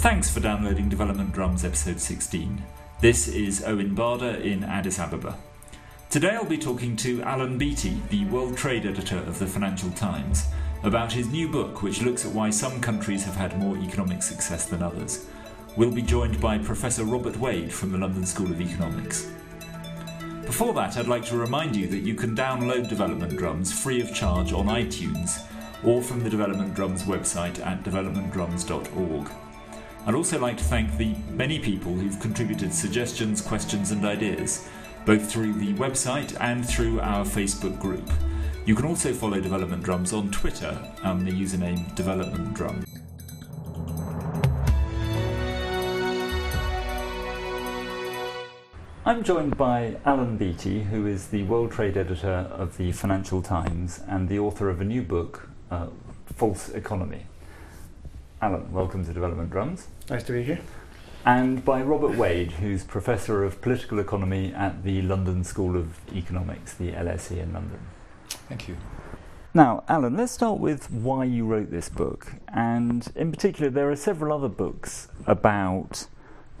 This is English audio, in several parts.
Thanks for downloading Development Drums episode 16. This is Owen Barder in Addis Ababa. Today I'll be talking to Alan Beattie, the World Trade Editor of the Financial Times, about his new book which looks at why some countries have had more economic success than others. We'll be joined by Professor Robert Wade from the London School of Economics. Before that, I'd like to remind you that you can download Development Drums free of charge on iTunes or from the Development Drums website at developmentdrums.org. I'd also like to thank the many people who've contributed suggestions, questions, and ideas, both through the website and through our Facebook group. You can also follow Development Drums on Twitter on the username Development Drum. I'm joined by Alan Beattie, who is the World Trade Editor of the Financial Times and the author of a new book, uh, False Economy. Alan, welcome to Development Drums. Nice to be here. And by Robert Wade, who's Professor of Political Economy at the London School of Economics, the LSE in London. Thank you. Now, Alan, let's start with why you wrote this book. And in particular, there are several other books about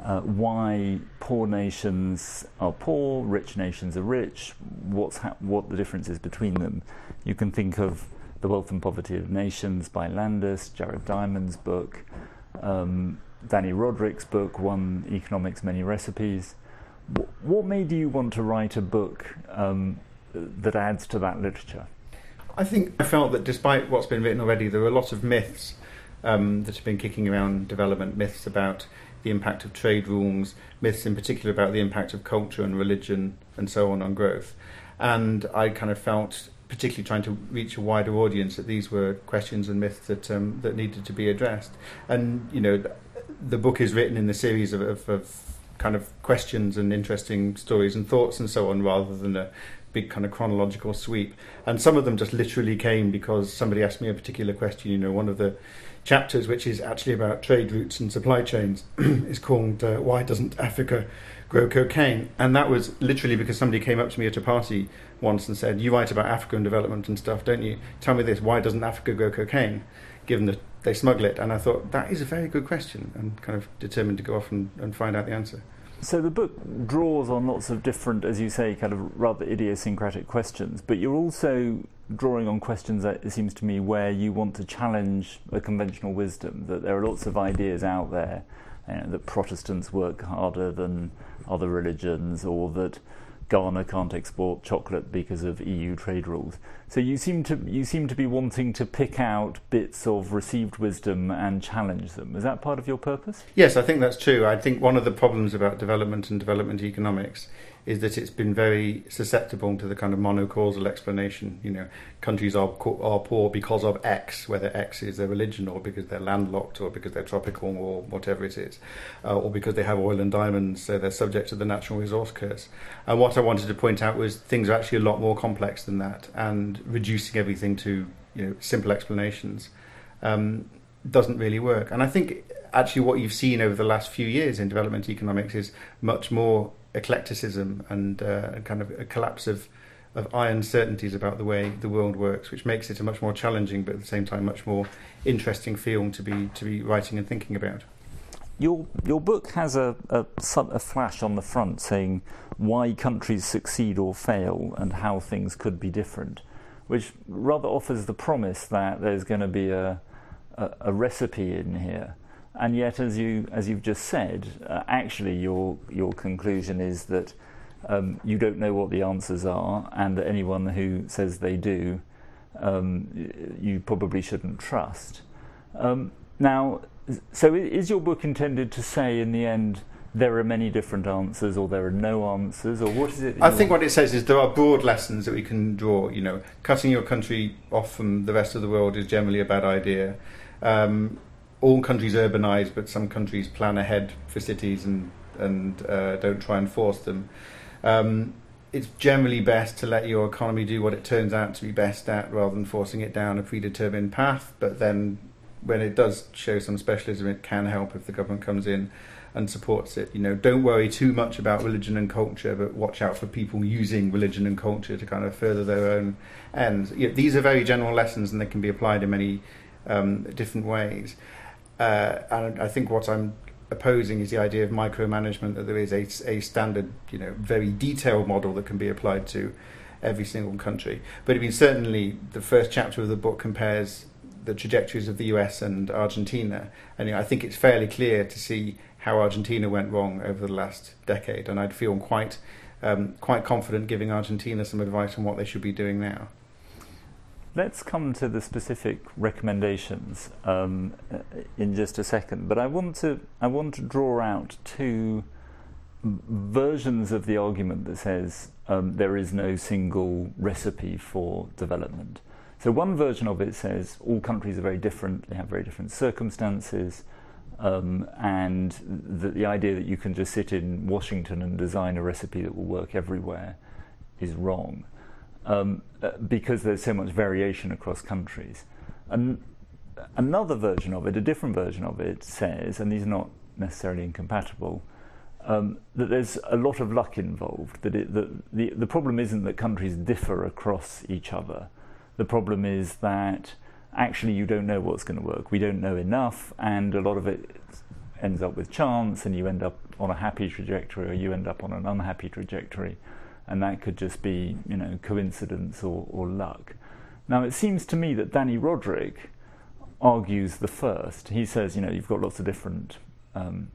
uh, why poor nations are poor, rich nations are rich, what's ha- what the difference is between them. You can think of the Wealth and Poverty of Nations by Landes, Jared Diamond's book, um, Dani Rodrik's book, One Economics, Many Recipes. What made you want to write a book um, that adds to that literature? I think I felt that despite what's been written already, there are a lot of myths um, that have been kicking around development myths about the impact of trade rules, myths in particular about the impact of culture and religion and so on on growth. And I kind of felt particularly trying to reach a wider audience, that these were questions and myths that um, that needed to be addressed. And you know, the book is written in the series of, of, of kind of questions and interesting stories and thoughts and so on, rather than a big kind of chronological sweep. And some of them just literally came because somebody asked me a particular question. You know, one of the chapters, which is actually about trade routes and supply chains, is called uh, "Why Doesn't Africa Grow Cocaine?" And that was literally because somebody came up to me at a party once and said, "You write about Africa and development and stuff, don't you? Tell me this: Why doesn't Africa grow cocaine, given that they smuggle it?" And I thought that is a very good question, and kind of determined to go off and, and find out the answer. So the book draws on lots of different, as you say, kind of rather idiosyncratic questions, but you're also drawing on questions that it seems to me where you want to challenge a conventional wisdom that there are lots of ideas out there you know, that Protestants work harder than other religions, or that Ghana can't export chocolate because of EU trade rules. So you seem to you seem to be wanting to pick out bits of received wisdom and challenge them. Is that part of your purpose? Yes, I think that's true. I think one of the problems about development and development economics is that it's been very susceptible to the kind of monocausal explanation. You know, countries are are poor because of X, whether X is their religion or because they're landlocked or because they're tropical or whatever it is, uh, or because they have oil and diamonds, so they're subject to the natural resource curse. And what I wanted to point out was things are actually a lot more complex than that, and reducing everything to you know simple explanations um, doesn't really work. And I think actually what you've seen over the last few years in development economics is much more eclecticism and uh, kind of a collapse of of iron certainties about the way the world works, which makes it a much more challenging, but at the same time, much more interesting film to be to be writing and thinking about. Your your book has a, a, a flash on the front saying why countries succeed or fail and how things could be different, which rather offers the promise that there's going to be a, a, a recipe in here and yet, as you as you've just said, uh, actually your your conclusion is that um, you don't know what the answers are, and that anyone who says they do, um, you probably shouldn't trust. Um, now, so is your book intended to say in the end? There are many different answers, or there are no answers, or what is it? I think what it says is there are broad lessons that we can draw. You know, cutting your country off from the rest of the world is generally a bad idea. Um, all countries urbanize, but some countries plan ahead for cities and and uh, don't try and force them. Um, it's generally best to let your economy do what it turns out to be best at, rather than forcing it down a predetermined path. But then, when it does show some specialism, it can help if the government comes in. and supports it. You know, don't worry too much about religion and culture, but watch out for people using religion and culture to kind of further their own ends. You know, these are very general lessons, and they can be applied in many um, different ways. Uh, and I think what I'm opposing is the idea of micromanagement that there is a, a standard, you know, very detailed model that can be applied to every single country. But I mean, certainly the first chapter of the book compares the trajectories of the US and Argentina, and you know, I think it's fairly clear to see how Argentina went wrong over the last decade, and I'd feel quite um, quite confident giving Argentina some advice on what they should be doing now. Let's come to the specific recommendations um, in just a second, but I want to I want to draw out two versions of the argument that says um, there is no single recipe for development. So one version of it says all countries are very different; they have very different circumstances, um, and that the idea that you can just sit in Washington and design a recipe that will work everywhere is wrong, um, uh, because there's so much variation across countries. And another version of it, a different version of it, says, and these are not necessarily incompatible, um, that there's a lot of luck involved. That, it, the the problem isn't that countries differ across each other the problem is that actually you don't know what's going to work. We don't know enough, and a lot of it ends up with chance, and you end up on a happy trajectory, or you end up on an unhappy trajectory, and that could just be, you know, coincidence or, or luck. Now, it seems to me that Dani Rodrik argues the first. He says, you know, you've got lots of different um,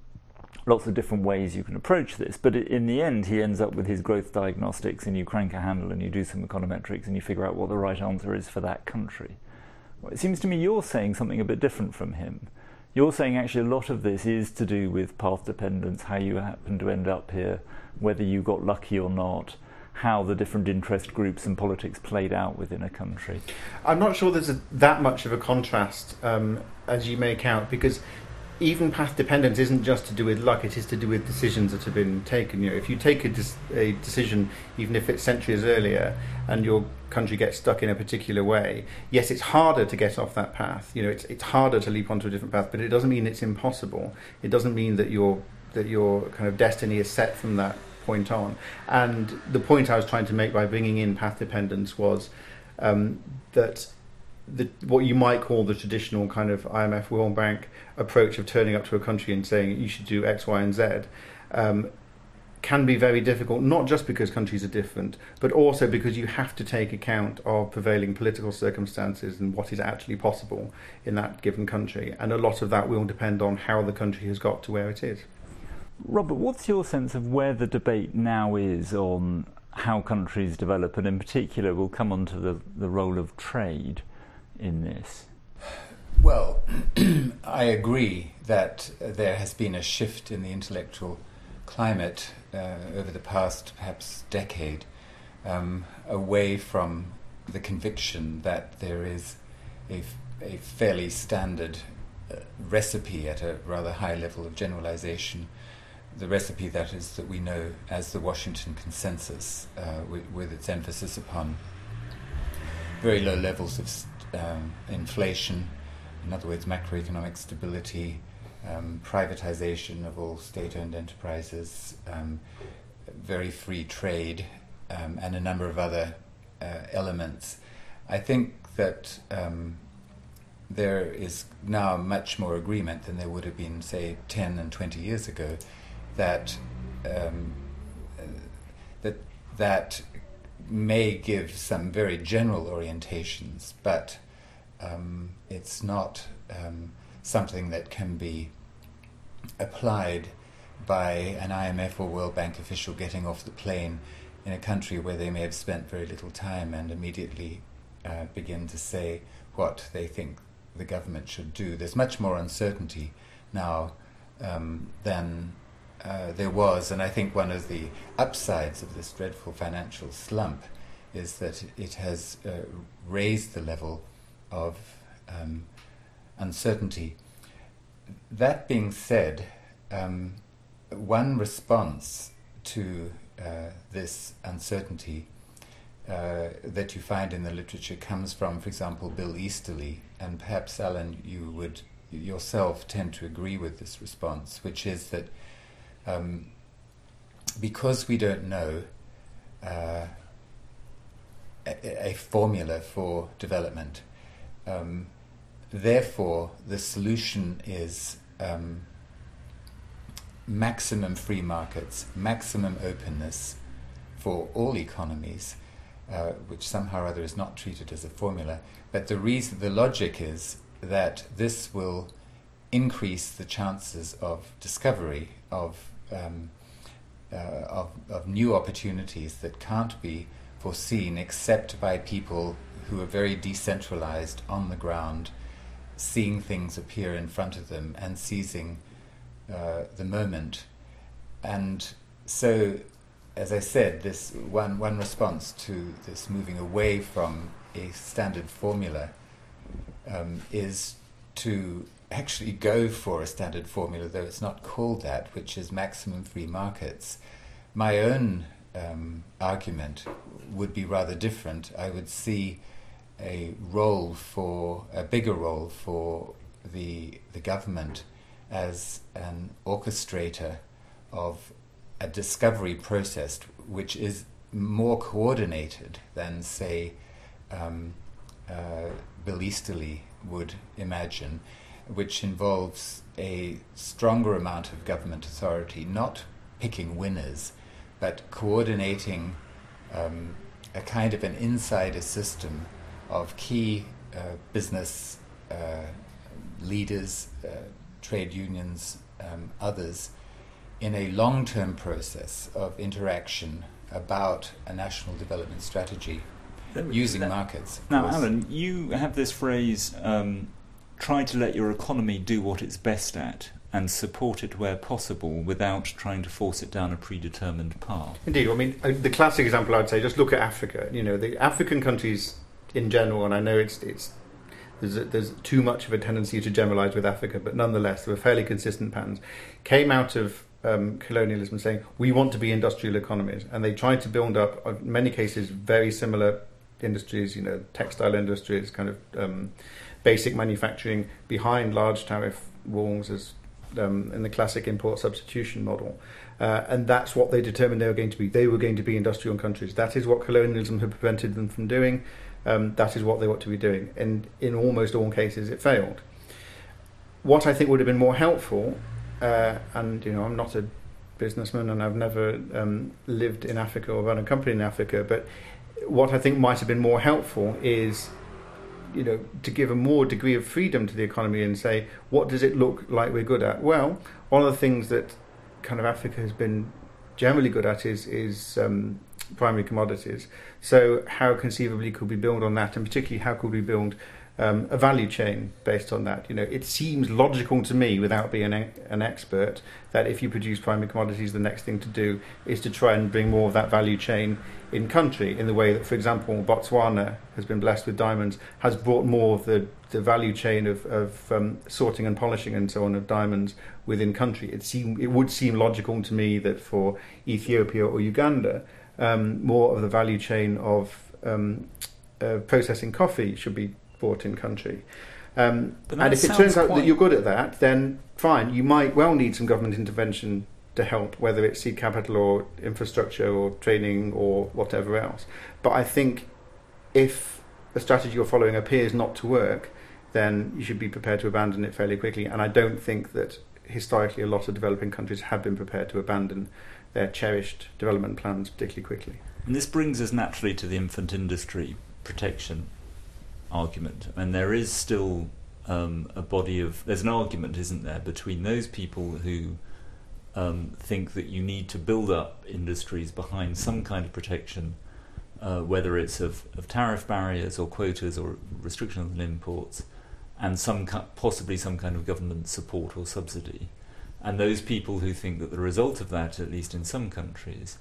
lots of different ways you can approach this. But in the end, he ends up with his growth diagnostics, and you crank a handle and you do some econometrics and you figure out what the right answer is for that country. Well, it seems to me you're saying something a bit different from him. You're saying actually a lot of this is to do with path dependence, how you happen to end up here, whether you got lucky or not how the different interest groups and politics played out within a country. I'm not sure there's a, that much of a contrast um, as you make out because even path dependence isn't just to do with luck; it is to do with decisions that have been taken. You know, if you take a, a decision, even if it's centuries earlier, and your country gets stuck in a particular way, yes, it's harder to get off that path. You know, it's it's harder to leap onto a different path, but it doesn't mean it's impossible. It doesn't mean that your that your kind of destiny is set from that point on. And the point I was trying to make by bringing in path dependence was um, that the, what you might call the traditional kind of IMF World Bank approach of turning up to a country and saying you should do X, Y, and Z um, can be very difficult, not just because countries are different, but also because you have to take account of prevailing political circumstances and what is actually possible in that given country. And a lot of that will depend on how the country has got to where it is. Robert, what's your sense of where the debate now is on how countries develop, and in particular, we'll come on to the, the role of trade in this? Well, I agree that there has been a shift in the intellectual climate uh, over the past perhaps decade um, away from the conviction that there is a, fairly standard uh, recipe at a rather high level of generalization. The recipe that is that we know as the Washington Consensus, uh, with, with, its emphasis upon very low levels of um, inflation, in other words, macroeconomic stability, um, privatization of all state owned enterprises, um, very free trade, um, and a number of other uh, elements. I think that um, there is now much more agreement than there would have been, say, 10 and 20 years ago, that um, that that may give some very general orientations, but um, it's not um, something that can be applied by an IMF or World Bank official getting off the plane in a country where they may have spent very little time and immediately uh, begin to say what they think the government should do. There's much more uncertainty now um, than uh, there was, and I think one of the upsides of this dreadful financial slump is that it has uh, raised the level of um, uncertainty. That being said, um, one response to uh, this uncertainty uh, that you find in the literature comes from, for example, Bill Easterly, and perhaps Alan, you would yourself tend to agree with this response, which is that um, because we don't know uh, a, a, formula for development, um, therefore the solution is um, maximum free markets, maximum openness for all economies, uh, which somehow or other is not treated as a formula. But the reason, the logic is that this will increase the chances of discovery of um, uh, of, of new opportunities that can't be foreseen except by people who are very decentralized on the ground, seeing things appear in front of them and seizing uh, the moment. And so, as I said, this one, one response to this moving away from a standard formula um, is to actually go for a standard formula, though it's not called that, which is maximum free markets. My own um, argument would be rather different. I would see a role for a bigger role for the the government as an orchestrator of a discovery process which is more coordinated than, say, um, uh, would imagine, which involves a stronger amount of government authority, not picking winners, but coordinating um, a kind of an insider system of key uh, business uh, leaders, uh, trade unions, um, others, in a long term process of interaction about a national development strategy using that, markets. Now, course. Alan, you have this phrase um, try to let your economy do what it's best at and support it where possible without trying to force it down a predetermined path. Indeed. I mean, uh, the classic example I'd say, just look at Africa. You know, the African countries in general, and I know it's, it's there's, a, there's too much of a tendency to generalize with Africa, but nonetheless, there were fairly consistent patterns. Came out of um, colonialism saying, we want to be industrial economies. And they tried to build up, in many cases, very similar industries, you know, textile industries, kind of um, basic manufacturing behind large tariff walls as um, in the classic import substitution model. Uh, and that's what they determined they were going to be. They were going to be industrial countries. That is what colonialism had prevented them from doing. Um, that is what they ought to be doing. And in almost all cases, it failed. What I think would have been more helpful, uh, and you know, I'm not a businessman and I've never um, lived in Africa or run a company in Africa, but what I think might have been more helpful is you know to give a more degree of freedom to the economy and say what does it look like we're good at well one of the things that kind of Africa has been generally good at is is um, primary commodities so how conceivably could we build on that and particularly how could we build um, a value chain based on that. You know, it seems logical to me, without being an, expert, that if you produce primary commodities, the next thing to do is to try and bring more of that value chain in country. In the way that, for example, Botswana has been blessed with diamonds, has brought more of the, the value chain of, of um, sorting and polishing and so on of diamonds within country. It seem it would seem logical to me that for Ethiopia or Uganda, um, more of the value chain of um, uh, processing coffee should be bought in country. Um, and if it turns out that you're good at that, then fine. You might well need some government intervention to help, whether it's seed capital or infrastructure or training or whatever else. But I think if the strategy you're following appears not to work, then you should be prepared to abandon it fairly quickly. And I don't think that historically a lot of developing countries have been prepared to abandon their cherished development plans particularly quickly. And this brings us naturally to the infant industry protection argument, and there is still um, a body of there's an argument, isn't there, between those people who um, think that you need to build up industries behind some kind of protection, uh, whether it's of, of tariff barriers or quotas or restrictions on imports, and some possibly some kind of government support or subsidy. And those people who think that the result of that, at least in some countries,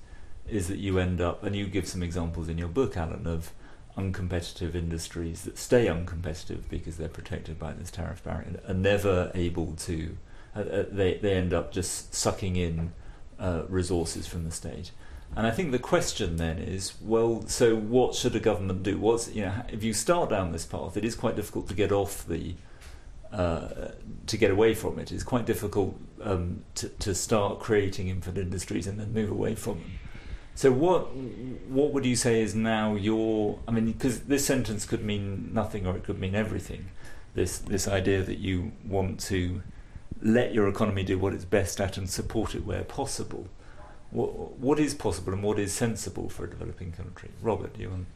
is that you end up, and you give some examples in your book, Alan, of uncompetitive industries that stay uncompetitive because they're protected by this tariff barrier are never able to uh, uh, they they end up just sucking in uh, resources from the state and I think the question then is well so what should a government do what's you know if you start down this path it is quite difficult to get off the uh, to get away from it. It's quite difficult um, to, to start creating infant industries and then move away from them. So what what would you say is now your? I mean, because this sentence could mean nothing or it could mean everything. This this idea that you want to let your economy do what it's best at and support it where possible. What what is possible and what is sensible for a developing country? Robert, you want?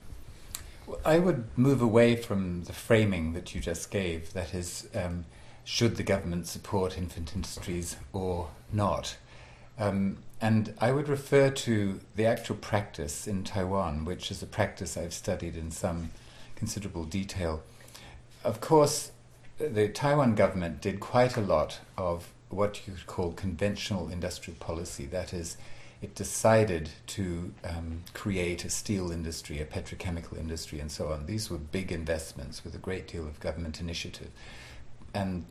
I would move away from the framing that you just gave. That is, um, should the government support infant industries or not? Um, and I would refer to the actual practice in Taiwan, which is a practice I've studied in some considerable detail. Of course, the Taiwan government did quite a lot of what you could call conventional industrial policy. That is, it decided to um, create a steel industry, a petrochemical industry, and so on. These were big investments with a great deal of government initiative. And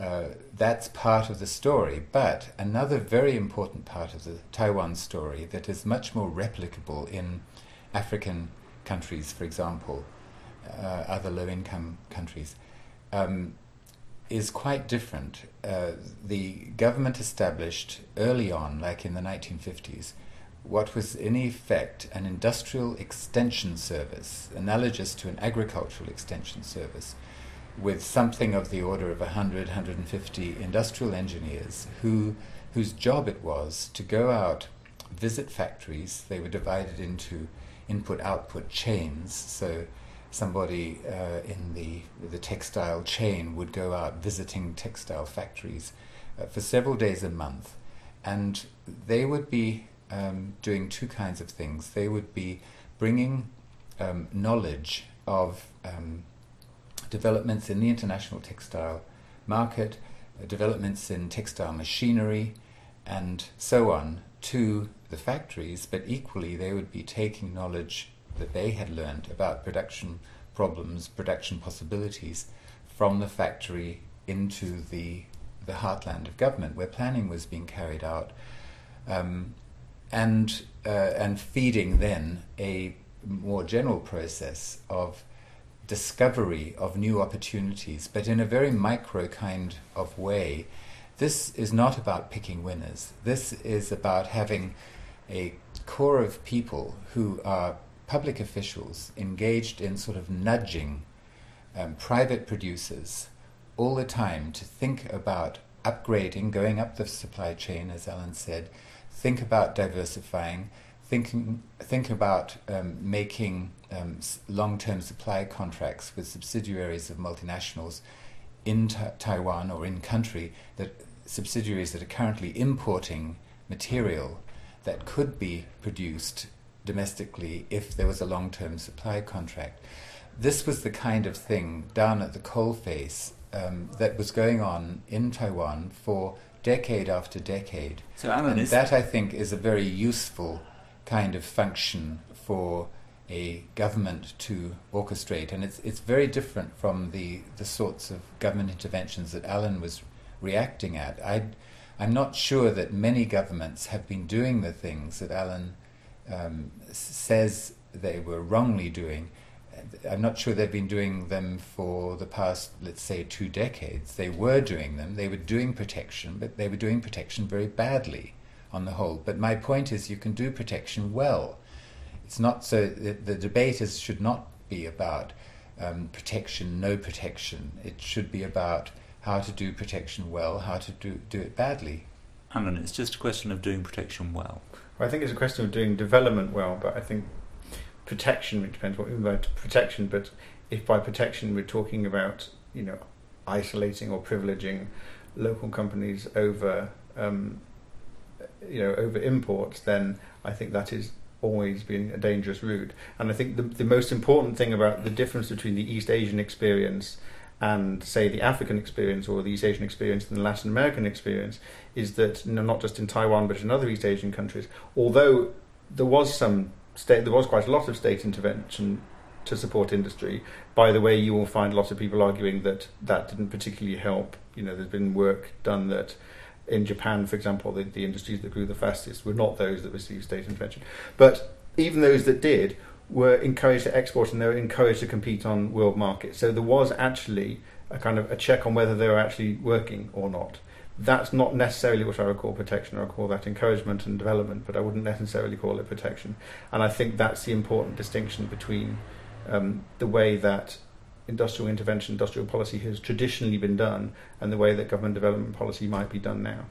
uh, that's part of the story. But another very important part of the Taiwan story that is much more replicable in African countries, for example, uh, other low income countries, um, is quite different. Uh, the government established early on, like in the 1950s, what was in effect an industrial extension service, analogous to an agricultural extension service with something of the order of 100, 150 industrial engineers who, whose job it was to go out, visit factories. They were divided into input output chains. So somebody uh, in the, the textile chain would go out visiting textile factories uh, for several days a month. And they would be um, doing two kinds of things. They would be bringing um, knowledge of um, developments in the international textile market, uh, developments in textile machinery, and so on to the factories, but equally they would be taking knowledge that they had learned about production problems, production possibilities from the factory into the the heartland of government where planning was being carried out, um, and uh, and feeding then a more general process of discovery of new opportunities, but in a very micro kind of way. This is not about picking winners. This is about having a core of people who are public officials engaged in sort of nudging um, private producers all the time to think about upgrading, going up the supply chain, as Alan said, think about diversifying, thinking, think about um, making um, long-term supply contracts with subsidiaries of multinationals in ta- Taiwan or in country that subsidiaries that are currently importing material that could be produced domestically if there was a long-term supply contract. This was the kind of thing down at the coalface um, that was going on in Taiwan for decade after decade. So, Alan, and that I think is a very useful kind of function for a government to orchestrate, and it's it's very different from the the sorts of government interventions that Alan was reacting at. I, I'm not sure that many governments have been doing the things that Alan um, says they were wrongly doing. I'm not sure they've been doing them for the past, let's say, two decades. They were doing them. They were doing protection, but they were doing protection very badly on the whole. But my point is, you can do protection well it's not so the, the debate is should not be about um, protection, no protection. It should be about how to do protection well, how to do do it badly. Alan, it's just a question of doing protection well. well. I think it's a question of doing development well, but I think protection it depends what we mean by protection. But if by protection we're talking about you know isolating or privileging local companies over um, you know over imports, then I think that is always been a dangerous route. And I think the, the most important thing about the difference between the East Asian experience and, say, the African experience or the East Asian experience and the Latin American experience is that not just in Taiwan but in other East Asian countries, although there was some state, there was quite a lot of state intervention to support industry. By the way, you will find lots of people arguing that that didn't particularly help. You know, there's been work done that in Japan, for example, the, the industries that grew the fastest were not those that received state intervention. But even those that did were encouraged to export and they were encouraged to compete on world markets. So there was actually a kind of a check on whether they were actually working or not. That's not necessarily what I would call protection. I would call that encouragement and development, but I wouldn't necessarily call it protection. And I think that's the important distinction between um, the way that industrial intervention, industrial policy has traditionally been done, and the way that government development policy might be done now.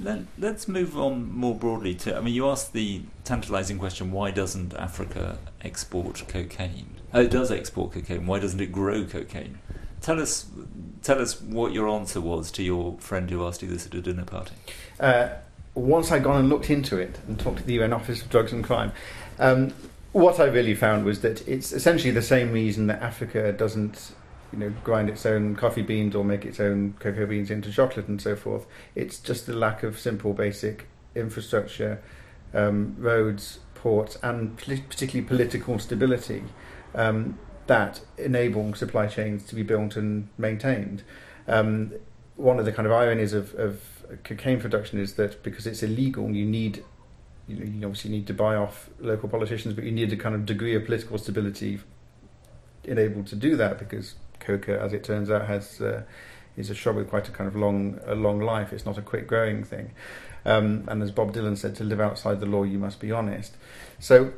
Let, us move on more broadly to. I mean, you asked the tantalising question: Why doesn't Africa export cocaine? Oh, it does export cocaine. Why doesn't it grow cocaine? Tell us, tell us what your answer was to your friend who asked you this at a dinner party. Uh, once I'd gone and looked into it and talked to the UN Office of Drugs and Crime, um, what I really found was that it's essentially the same reason that Africa doesn't, you know, grind its own coffee beans or make its own cocoa beans into chocolate and so forth. It's just the lack of simple, basic infrastructure, um, roads, ports, and particularly political stability um, that enable supply chains to be built and maintained. Um, one of the kind of ironies of, of cocaine production is that because it's illegal, you need you, know, you obviously need to buy off local politicians, but you need a kind of degree of political stability enabled to do that because coca, as it turns out, has uh, is a shrub with quite a kind of long a long life. It's not a quick growing thing. Um, and as Bob Dylan said, to live outside the law, you must be honest. So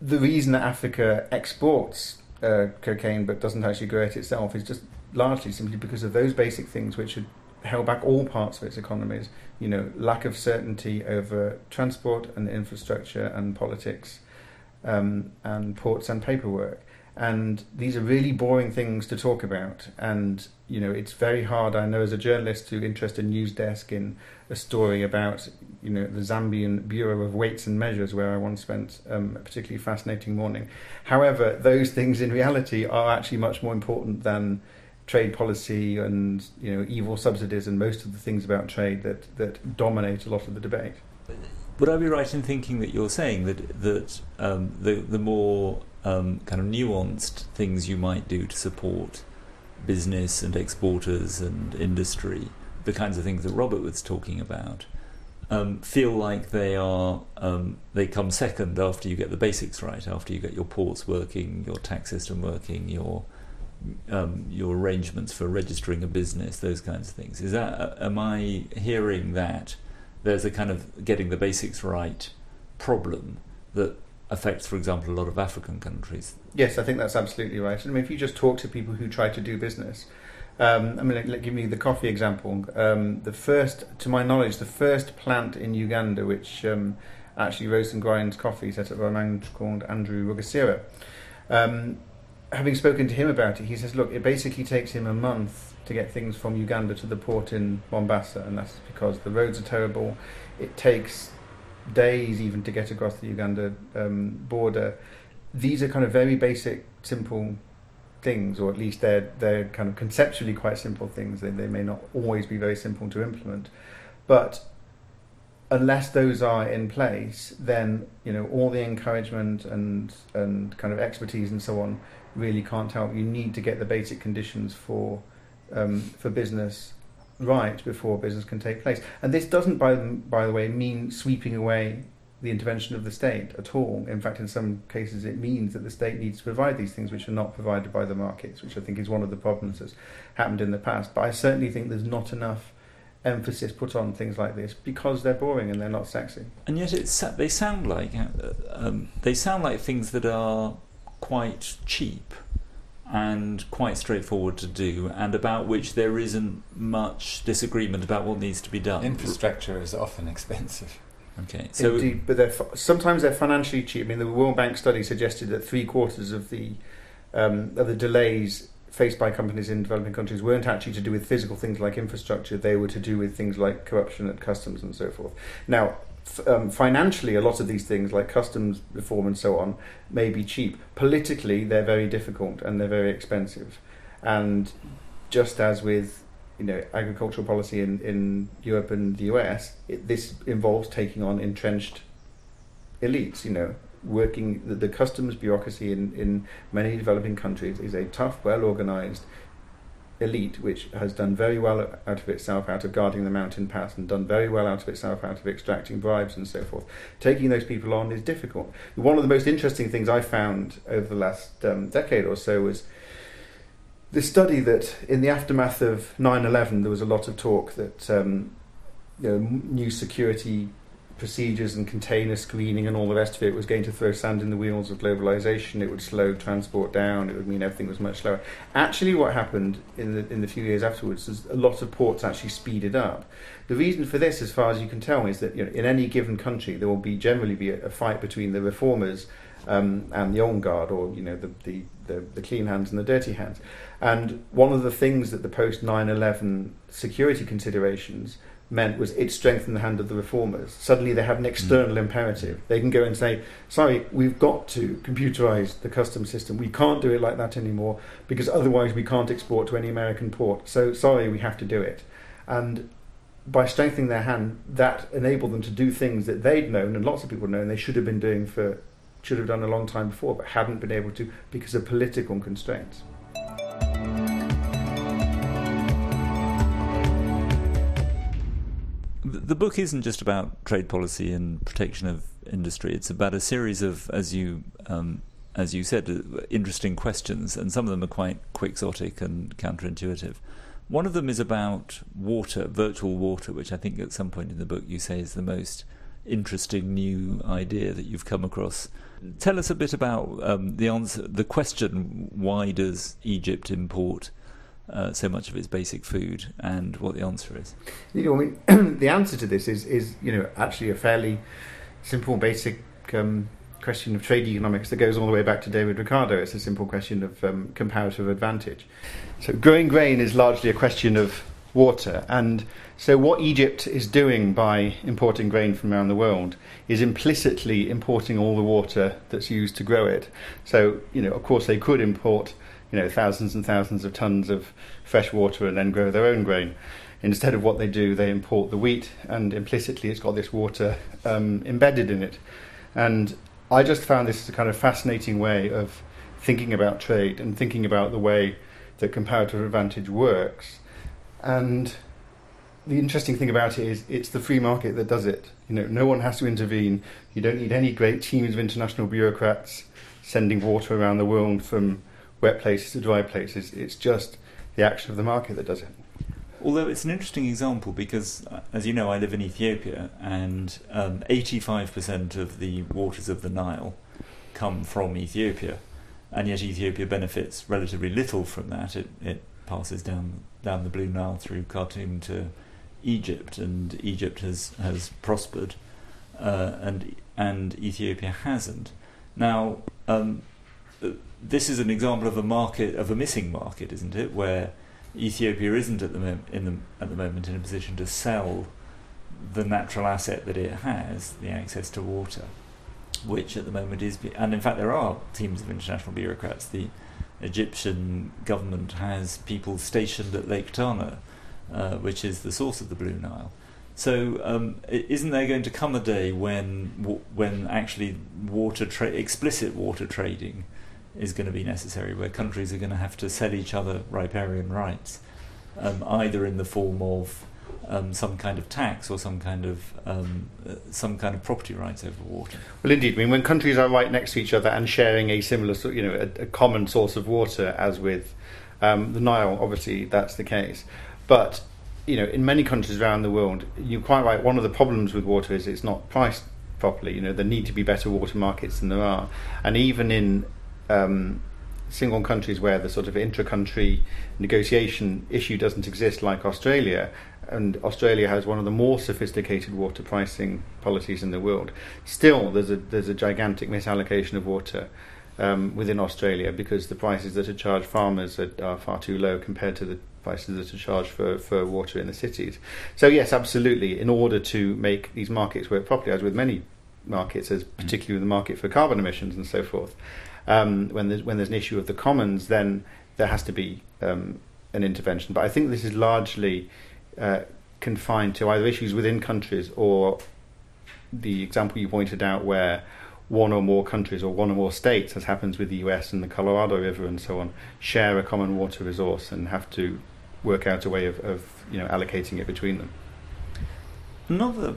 the reason that Africa exports uh, cocaine but doesn't actually grow it itself is just largely simply because of those basic things which had held back all parts of its economies. You know, lack of certainty over transport and infrastructure and politics, um, and ports and paperwork. And these are really boring things to talk about. And you know, it's very hard. I know as a journalist to interest a news desk in a story about you know the Zambian Bureau of Weights and Measures, where I once spent um, a particularly fascinating morning. However, those things in reality are actually much more important than trade policy and you know evil subsidies and most of the things about trade that that dominate a lot of the debate. Would I be right in thinking that you're saying that that um, the the more um, kind of nuanced things you might do to support business and exporters and industry, the kinds of things that Robert was talking about, um, feel like they are um, they come second after you get the basics right, after you get your ports working, your tax system working, your um, your arrangements for registering a business, those kinds of things. Is that uh, am I hearing that there's a kind of getting the basics right problem that affects, for example, a lot of African countries? Yes, I think that's absolutely right. I mean, if you just talk to people who try to do business, um, I mean, like, give me the coffee example. Um, the first, to my knowledge, the first plant in Uganda which um, actually roasts and grinds coffee set up by a man called Andrew Rugasira. Um, having spoken to him about it, he says, look, it basically takes him a month to get things from Uganda to the port in Mombasa, and that's because the roads are terrible. It takes days even to get across the Uganda um, border. These are kind of very basic, simple things, or at least they're they're kind of conceptually quite simple things. They they may not always be very simple to implement, but unless those are in place, then you know all the encouragement and and kind of expertise and so on really can't help. You need to get the basic conditions for um, for business right before business can take place. And this doesn't, by by the way, mean sweeping away the intervention of the state at all. In fact, in some cases, it means that the state needs to provide these things which are not provided by the markets, which I think is one of the problems that's happened in the past. But I certainly think there's not enough emphasis put on things like this because they're boring and they're not sexy. And yet, it's they sound like uh, um, they sound like things that are quite cheap and quite straightforward to do, and about which there isn't much disagreement about what needs to be done. Infrastructure is often expensive. Okay, so indeed, but they're sometimes they're financially cheap. I mean, the World Bank study suggested that three quarters of the um, of the delays faced by companies in developing countries weren't actually to do with physical things like infrastructure; they were to do with things like corruption at customs and so forth. Now, um, financially, a lot of these things, like customs reform and so on, may be cheap. Politically, they're very difficult and they're very expensive. And just as with you know agricultural policy in, in Europe and the US, it, this involves taking on entrenched elites. You know, working the, the customs bureaucracy in, in many developing countries is a tough, well organized elite, which has done very well out of itself out of guarding the mountain pass and done very well out of itself out of extracting bribes and so forth. Taking those people on is difficult. One of the most interesting things I found over the last um, decade or so was the study that in the aftermath of 9-11 there was a lot of talk that um, you know, new security procedures and container screening and all the rest of it was going to throw sand in the wheels of globalization. It would slow transport down. It would mean everything was much slower. Actually, what happened in the in the few years afterwards is a lot of ports actually speeded up. The reason for this, as far as you can tell, is that you know, in any given country there will be generally be a, a fight between the reformers um, and the on guard, or you know the, the, the the clean hands and the dirty hands. And one of the things that the post 9/11 security considerations meant was it strengthened the hand of the reformers. Suddenly they have an external mm. imperative. They can go and say, sorry, we've got to computerize the customs system. We can't do it like that anymore because otherwise we can't export to any American port. So sorry, we have to do it. And by strengthening their hand, that enabled them to do things that they'd known and lots of people known they should have been doing for should have done a long time before, but hadn't been able to because of political constraints. The book isn't just about trade policy and protection of industry. It's about a series of, as you um, as you said, uh, interesting questions, and some of them are quite quixotic and counterintuitive. One of them is about water, virtual water, which I think at some point in the book you say is the most interesting new idea that you've come across. Tell us a bit about um, the answer, the question: Why does Egypt import uh, so much of its basic food, and what the answer is. You know, I mean, the answer to this is is you know actually a fairly simple, basic um, question of trade economics that goes all the way back to David Ricardo. It's a simple question of um, comparative advantage. So growing grain is largely a question of water, and so what Egypt is doing by importing grain from around the world is implicitly importing all the water that's used to grow it. So you know, of course, they could import you know thousands and thousands of tons of fresh water and then grow their own grain. Instead of what they do, they import the wheat, and implicitly it's got this water um, embedded in it. And I just found this a kind of fascinating way of thinking about trade and thinking about the way that comparative advantage works. And the interesting thing about it is it's the free market that does it. You know, no one has to intervene. You don't need any great teams of international bureaucrats sending water around the world from wet places to dry places. It's just the action of the market that does it. Although it's an interesting example because, uh, as you know, I live in Ethiopia and um, 85% of the waters of the Nile come from Ethiopia, and yet Ethiopia benefits relatively little from that. It, it passes down down the Blue Nile through Khartoum to Egypt, and Egypt has has prospered, uh, and and Ethiopia hasn't. Now, um, this is an example of a market of a missing market, isn't it? Where Ethiopia isn't at the mo- in the at the moment in a position to sell the natural asset that it has, the access to water, which at the moment is, and in fact there are teams of international bureaucrats. The Egyptian government has people stationed at Lake Tana, uh, which is the source of the Blue Nile. So, um, isn't there going to come a day when, when actually water tra- explicit water trading is going to be necessary, where countries are going to have to sell each other riparian rights, um, either in the form of um, some kind of tax or some kind of um, uh, some kind of property rights over water. Well, indeed. I mean, when countries are right next to each other and sharing a similar, you know, a, a common source of water, as with um, the Nile, obviously that's the case. But you know, in many countries around the world, you're quite right. One of the problems with water is it's not priced properly. You know, there need to be better water markets than there are, and even in um, single countries where the sort of intra-country negotiation issue doesn't exist, like Australia, and Australia has one of the more sophisticated water pricing policies in the world. Still, there's a there's a gigantic misallocation of water. Um, within Australia, because the prices that are charged farmers are, are far too low compared to the prices that are charged for, for water in the cities. So yes, absolutely. In order to make these markets work properly, as with many markets, as mm. particularly the market for carbon emissions and so forth, um, when there's when there's an issue of the commons, then there has to be um, an intervention. But I think this is largely uh, confined to either issues within countries or the example you pointed out where one or more countries or one or more states, as happens with the US and the Colorado River and so on, share a common water resource and have to work out a way of, of you know allocating it between them. Another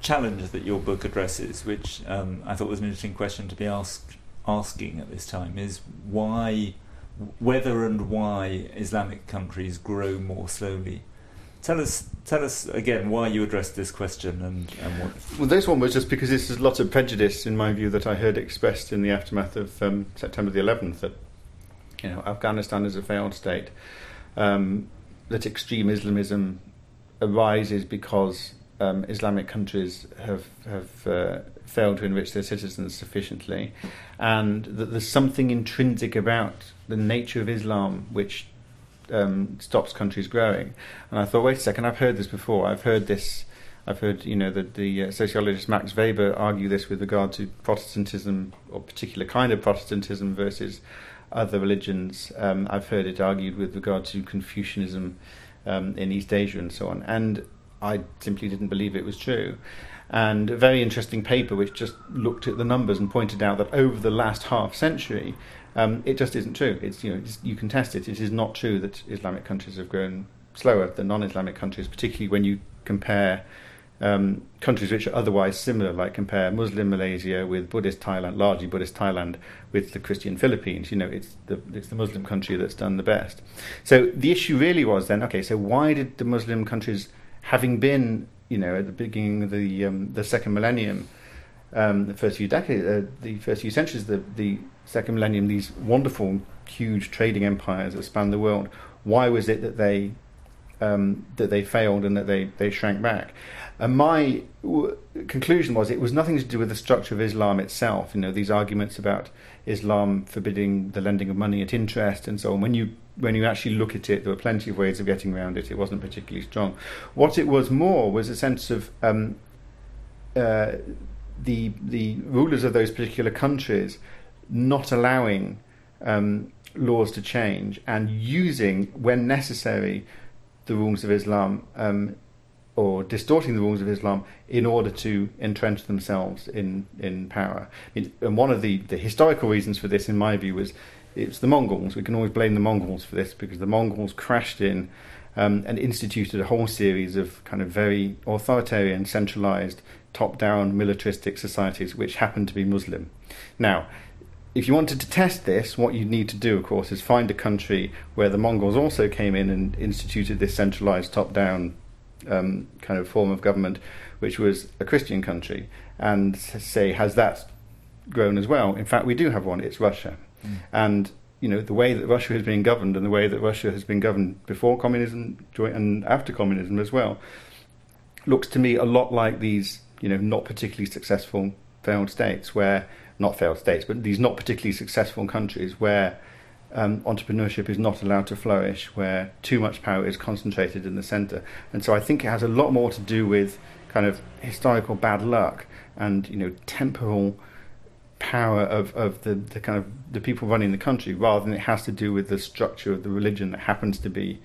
challenge that your book addresses, which um, I thought was an interesting question to be asked asking at this time, is why whether and why Islamic countries grow more slowly. Tell us, tell us again why you addressed this question and, and what. Well, this one was just because this is a lot of prejudice, in my view, that I heard expressed in the aftermath of um, September the 11th. That you know, Afghanistan is a failed state. Um, that extreme Islamism arises because um, Islamic countries have have uh, failed to enrich their citizens sufficiently, and that there's something intrinsic about the nature of Islam which um, stops countries growing. And I thought, wait a second, I've heard this before. I've heard this. I've heard, you know, the, the uh, sociologist Max Weber argue this with regard to Protestantism or particular kind of Protestantism versus other religions. Um, I've heard it argued with regard to Confucianism um, in East Asia and so on. And I simply didn't believe it was true. And a very interesting paper which just looked at the numbers and pointed out that over the last half century, um, it just isn't true. It's you know it's, you can test it. It is not true that Islamic countries have grown slower than non-Islamic countries, particularly when you compare um, countries which are otherwise similar, like compare Muslim Malaysia with Buddhist Thailand, largely Buddhist Thailand, with the Christian Philippines. You know, it's the it's the Muslim country that's done the best. So the issue really was then, okay, so why did the Muslim countries, having been you know at the beginning of the um, the second millennium, um, the first few decades, uh, the first few centuries, the the second millennium, these wonderful, huge trading empires that spanned the world, why was it that they um, that they failed and that they, they shrank back? And my w- conclusion was it was nothing to do with the structure of Islam itself. You know, these arguments about Islam forbidding the lending of money at interest and so on. When you when you actually look at it, there were plenty of ways of getting around it. It wasn't particularly strong. What it was more was a sense of um, uh, the the rulers of those particular countries not allowing um, laws to change and using, when necessary, the rules of Islam um, or distorting the rules of Islam in order to entrench themselves in, in power. And one of the, the historical reasons for this, in my view, was it's the Mongols. We can always blame the Mongols for this because the Mongols crashed in um, and instituted a whole series of kind of very authoritarian, centralized, top down militaristic societies which happened to be Muslim. Now, if you wanted to test this, what you need to do, of course, is find a country where the Mongols also came in and instituted this centralized, top down um, kind of form of government, which was a Christian country, and say, has that grown as well? In fact, we do have one, it's Russia. Mm. And you know the way that Russia has been governed and the way that Russia has been governed before communism and after communism as well looks to me a lot like these you know not particularly successful failed states where not failed states, but these not particularly successful countries where um, entrepreneurship is not allowed to flourish, where too much power is concentrated in the centre. And so I think it has a lot more to do with kind of historical bad luck and you know temporal power of, of the, the kind of the people running the country rather than it has to do with the structure of the religion that happens to be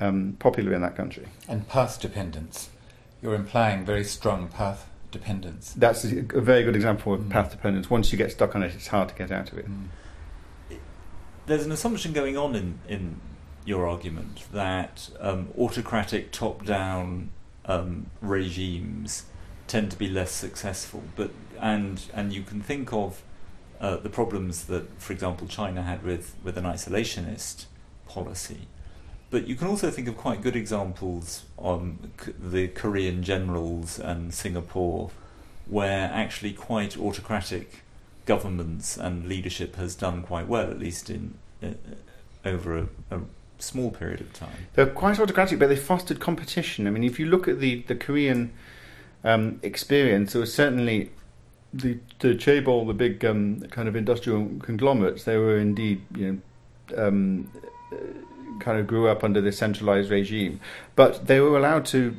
um, popular in that country. And path dependence. You're implying very strong path dependence. That's a very good example of mm. path dependence. Once you get stuck on it, it's hard to get out of it. Mm. There's an assumption going on in, in your argument that um, autocratic top down um, regimes tend to be less successful, but and and you can think of uh, the problems that, for example, China had with, with an isolationist policy. But you can also think of quite good examples on the Korean generals and Singapore, where actually quite autocratic governments and leadership has done quite well, at least in uh, over a, a, small period of time. They're quite autocratic, but they fostered competition. I mean, if you look at the the Korean um, experience, there was certainly the the chaebol, the big um, kind of industrial conglomerates. They were indeed, you know. Um, kind of grew up under this centralized regime, but they were allowed to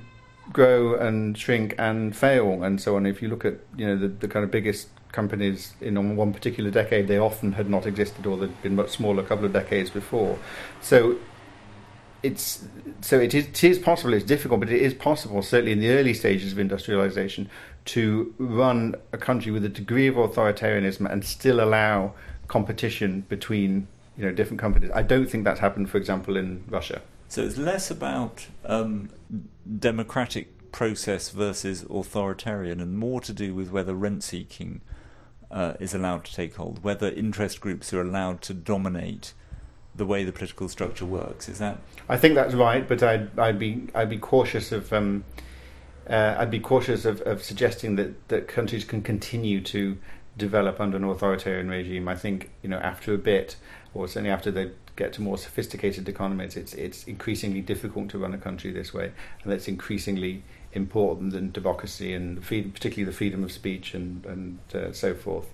grow and shrink and fail and so on. If you look at you know the, the kind of biggest companies in one particular decade, they often had not existed or they'd been much smaller a couple of decades before. So it's so it is, it is possible. It's difficult, but it is possible. Certainly in the early stages of industrialization, to run a country with a degree of authoritarianism and still allow competition between you know different companies. I don't think that's happened, for example, in Russia. So it's less about um, democratic process versus authoritarian, and more to do with whether rent seeking uh, is allowed to take hold, whether interest groups are allowed to dominate the way the political structure works. Is that? I think that's right, but I'd, I'd be I'd be cautious of um, uh, I'd be cautious of, of suggesting that, that countries can continue to develop under an authoritarian regime. I think you know after a bit, or certainly after they get to more sophisticated economies, it's it's increasingly difficult to run a country this way, and it's increasingly important than democracy and freedom, particularly the freedom of speech and and uh, so forth.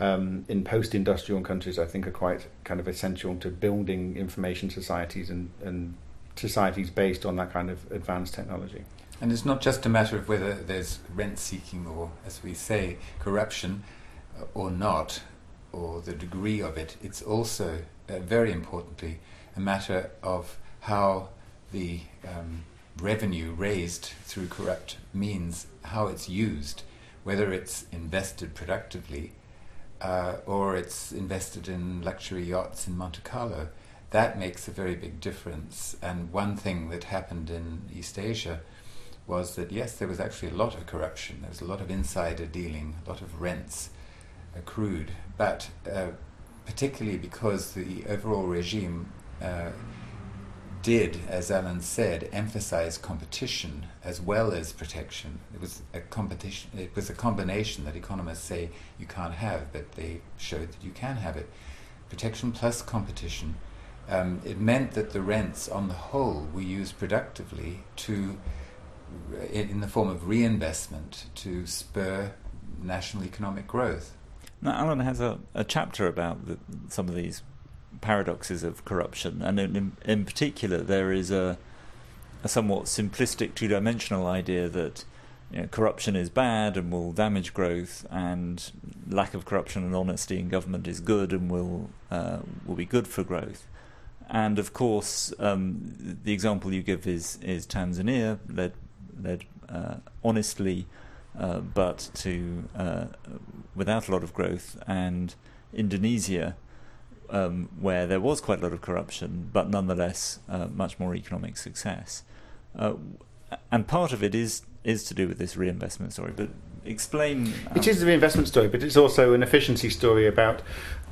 Um, in post-industrial countries, I think are quite kind of essential to building information societies and, and societies based on that kind of advanced technology. And it's not just a matter of whether there's rent seeking or, as we say, corruption uh, or not, or the degree of it. It's also, uh, very importantly, a matter of how the um, revenue raised through corrupt means, how it's used, whether it's invested productively uh, or it's invested in luxury yachts in Monte Carlo. That makes a very big difference. And one thing that happened in East Asia was that yes, there was actually a lot of corruption. There was a lot of insider dealing, a lot of rents accrued, but uh, particularly because the overall regime uh, did, as Alan said, emphasize competition as well as protection. It was a competition. It was a combination that economists say you can't have, but they showed that you can have it. Protection plus competition. Um, it meant that the rents, on the whole, were used productively to in the form of reinvestment to spur national economic growth. Now, Alan has a, a chapter about the, some of these paradoxes of corruption, and in, in particular, there is a, a somewhat simplistic two dimensional idea that you know, corruption is bad and will damage growth, and lack of corruption and honesty in government is good and will uh, will be good for growth. And of course, um, the example you give is is Tanzania, led led uh, honestly, uh, but to uh, without a lot of growth, and Indonesia, um, where there was quite a lot of corruption, but nonetheless much more economic success. And part of it is is to do with this reinvestment story, but explain. Um, it is a reinvestment story, but it's also an efficiency story about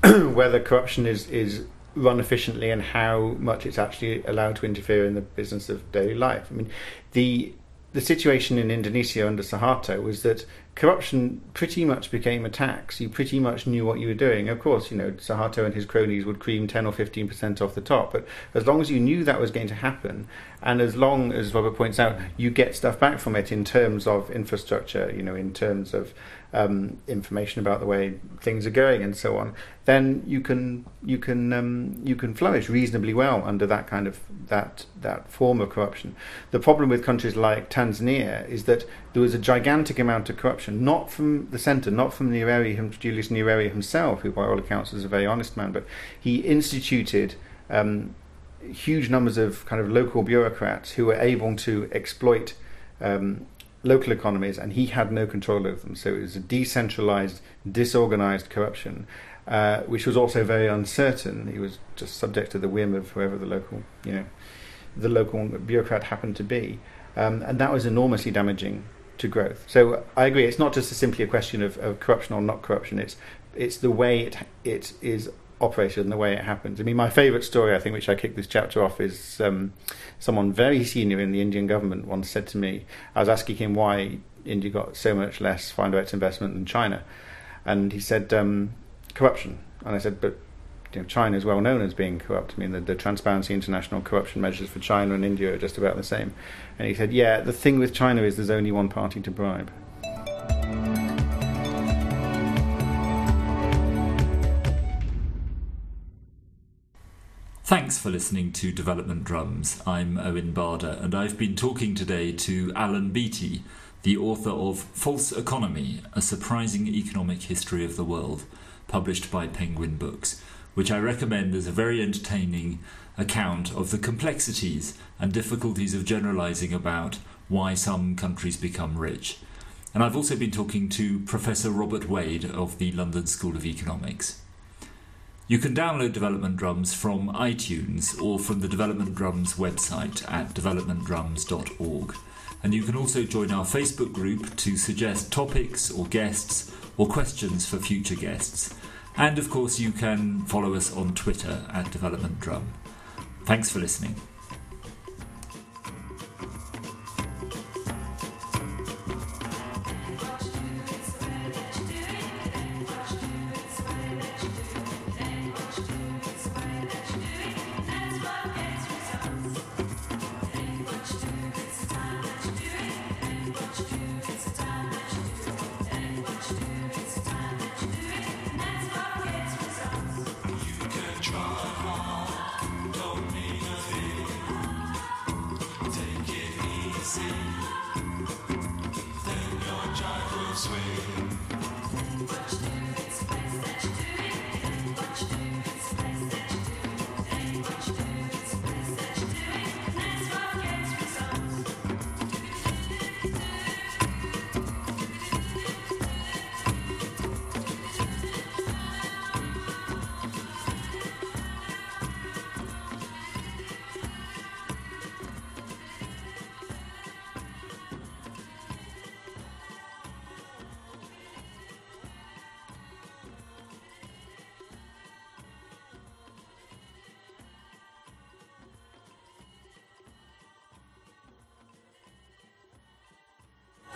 whether corruption is is run efficiently and how much it's actually allowed to interfere in the business of daily life. I mean, the the situation in Indonesia under Suharto was that corruption pretty much became a tax. You pretty much knew what you were doing. Of course, you know, Suharto and his cronies would cream 10 or 15% off the top, but as long as you knew that was going to happen, and as long as Robert points out, you get stuff back from it in terms of infrastructure, you know, in terms of um, information about the way things are going and so on, then you can you can um, you can flourish reasonably well under that kind of that that form of corruption. The problem with countries like Tanzania is that there was a gigantic amount of corruption, not from the centre, not from Nyerere, Julius Nyerere himself, who by all accounts was a very honest man, but he instituted. Um, huge numbers of kind of local bureaucrats who were able to exploit um, local economies, and he had no control over them. So it was a decentralized, disorganized corruption, uh, which was also very uncertain. He was just subject to the whim of whoever the local, you know, the local bureaucrat happened to be, um, and that was enormously damaging to growth. So I agree. It's not just a simply a question of, of corruption or not corruption. It's it's the way it it is operated and the way it happens. I mean, my favourite story, I think, which I kicked this chapter off, is um, someone very senior in the Indian government once said to me, I was asking him why India got so much less foreign direct investment than China, and he said um, corruption. And I said, but you know, China is well known as being corrupt. I mean, the, the Transparency International corruption measures for China and India are just about the same. And he said, yeah, the thing with China is there's only one party to bribe. Thanks for listening to Development Drums. I'm Owen Barder, and I've been talking today to Alan Beattie, the author of False Economy A Surprising Economic History of the World, published by Penguin Books, which I recommend as a very entertaining account of the complexities and difficulties of generalizing about why some countries become rich. And I've also been talking to Professor Robert Wade of the London School of Economics. You can download Development Drums from iTunes or from the Development Drums website at developmentdrums.org. And you can also join our Facebook group to suggest topics or guests or questions for future guests. And of course, you can follow us on Twitter at Development Drum. Thanks for listening.